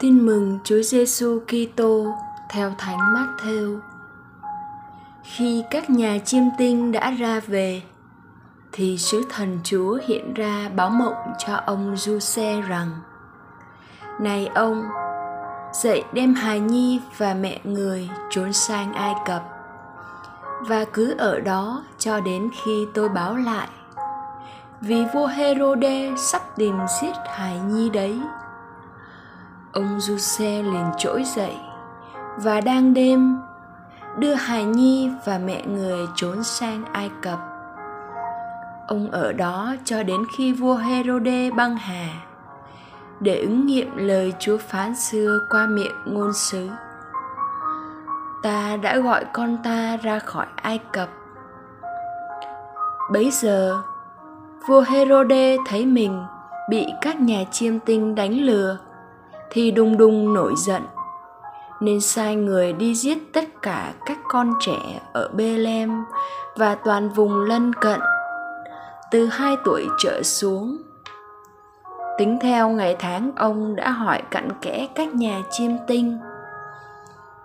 Tin mừng Chúa Giêsu Kitô theo Thánh Matthew. Khi các nhà chiêm tinh đã ra về, thì sứ thần Chúa hiện ra báo mộng cho ông Giuse rằng: Này ông, dậy đem hài nhi và mẹ người trốn sang Ai Cập và cứ ở đó cho đến khi tôi báo lại vì vua Herode sắp tìm giết hài nhi đấy ông du xe liền trỗi dậy và đang đêm đưa hài nhi và mẹ người trốn sang ai cập. Ông ở đó cho đến khi vua herode băng hà để ứng nghiệm lời chúa phán xưa qua miệng ngôn sứ. Ta đã gọi con ta ra khỏi ai cập. Bấy giờ, vua herode thấy mình bị các nhà chiêm tinh đánh lừa thì đung đung nổi giận nên sai người đi giết tất cả các con trẻ ở Bethlehem và toàn vùng lân cận từ hai tuổi trở xuống. Tính theo ngày tháng ông đã hỏi cặn kẽ các nhà chiêm tinh.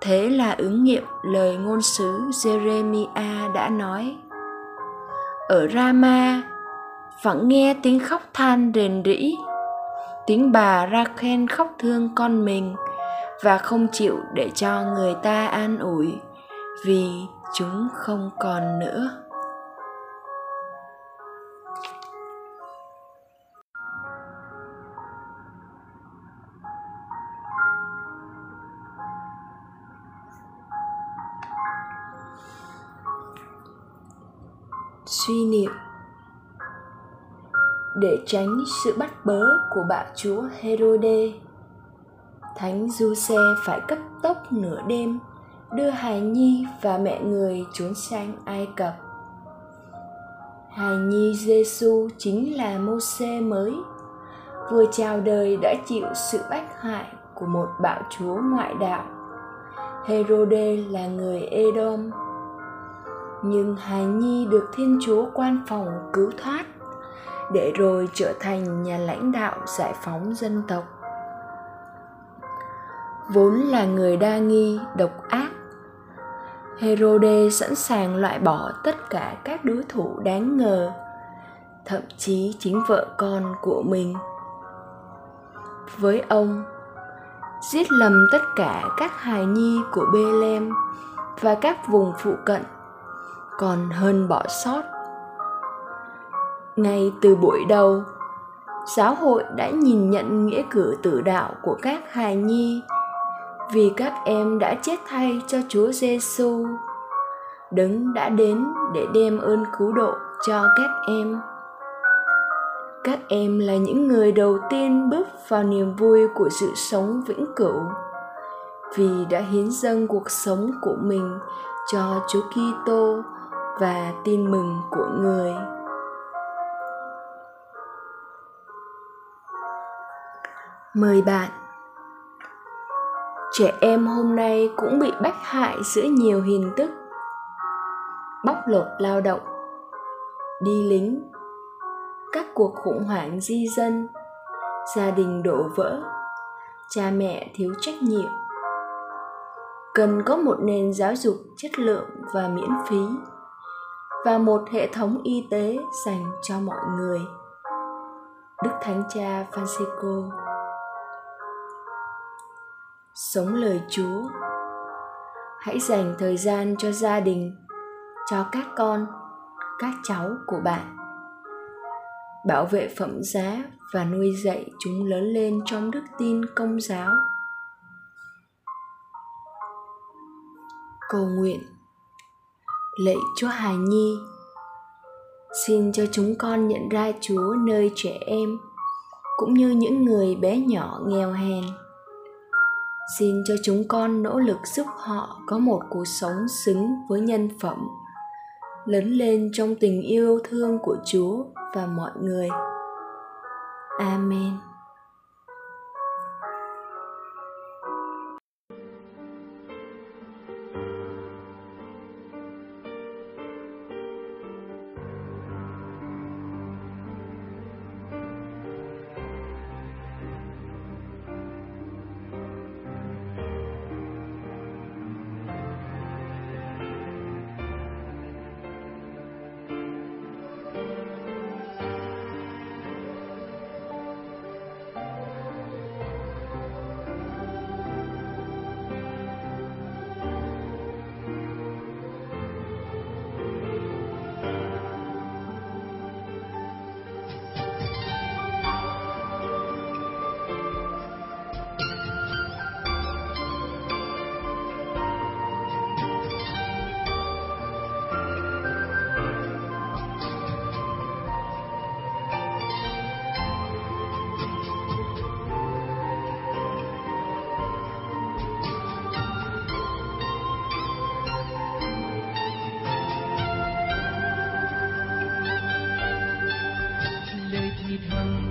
Thế là ứng nghiệm lời ngôn sứ Jeremia đã nói. Ở Rama, vẫn nghe tiếng khóc than rền rĩ tiếng bà ra khen khóc thương con mình và không chịu để cho người ta an ủi vì chúng không còn nữa. Suy niệm để tránh sự bắt bớ của bạo chúa Herode. Thánh Du Xe phải cấp tốc nửa đêm đưa hài nhi và mẹ người trốn sang Ai Cập. Hài nhi Giêsu chính là Môse mới, vừa chào đời đã chịu sự bách hại của một bạo chúa ngoại đạo. Herode là người Edom. Nhưng hài nhi được Thiên Chúa quan phòng cứu thoát để rồi trở thành nhà lãnh đạo giải phóng dân tộc. Vốn là người đa nghi, độc ác, herode sẵn sàng loại bỏ tất cả các đối thủ đáng ngờ, thậm chí chính vợ con của mình. Với ông, giết lầm tất cả các hài nhi của Bethlehem và các vùng phụ cận, còn hơn bỏ sót ngay từ buổi đầu giáo hội đã nhìn nhận nghĩa cử tử đạo của các hài nhi vì các em đã chết thay cho Chúa Giêsu. Đấng đã đến để đem ơn cứu độ cho các em. Các em là những người đầu tiên bước vào niềm vui của sự sống vĩnh cửu, vì đã hiến dâng cuộc sống của mình cho Chúa Kitô và tin mừng của người. Mời bạn. Trẻ em hôm nay cũng bị bách hại giữa nhiều hình thức. Bóc lột lao động, đi lính, các cuộc khủng hoảng di dân, gia đình đổ vỡ, cha mẹ thiếu trách nhiệm. Cần có một nền giáo dục chất lượng và miễn phí và một hệ thống y tế dành cho mọi người. Đức thánh cha francisco sống lời chúa. Hãy dành thời gian cho gia đình, cho các con, các cháu của bạn. Bảo vệ phẩm giá và nuôi dạy chúng lớn lên trong đức tin công giáo. Cầu nguyện. Lạy chúa hài nhi. Xin cho chúng con nhận ra chúa nơi trẻ em, cũng như những người bé nhỏ nghèo hèn xin cho chúng con nỗ lực giúp họ có một cuộc sống xứng với nhân phẩm. Lớn lên trong tình yêu thương của chúa và mọi người. Amen. come.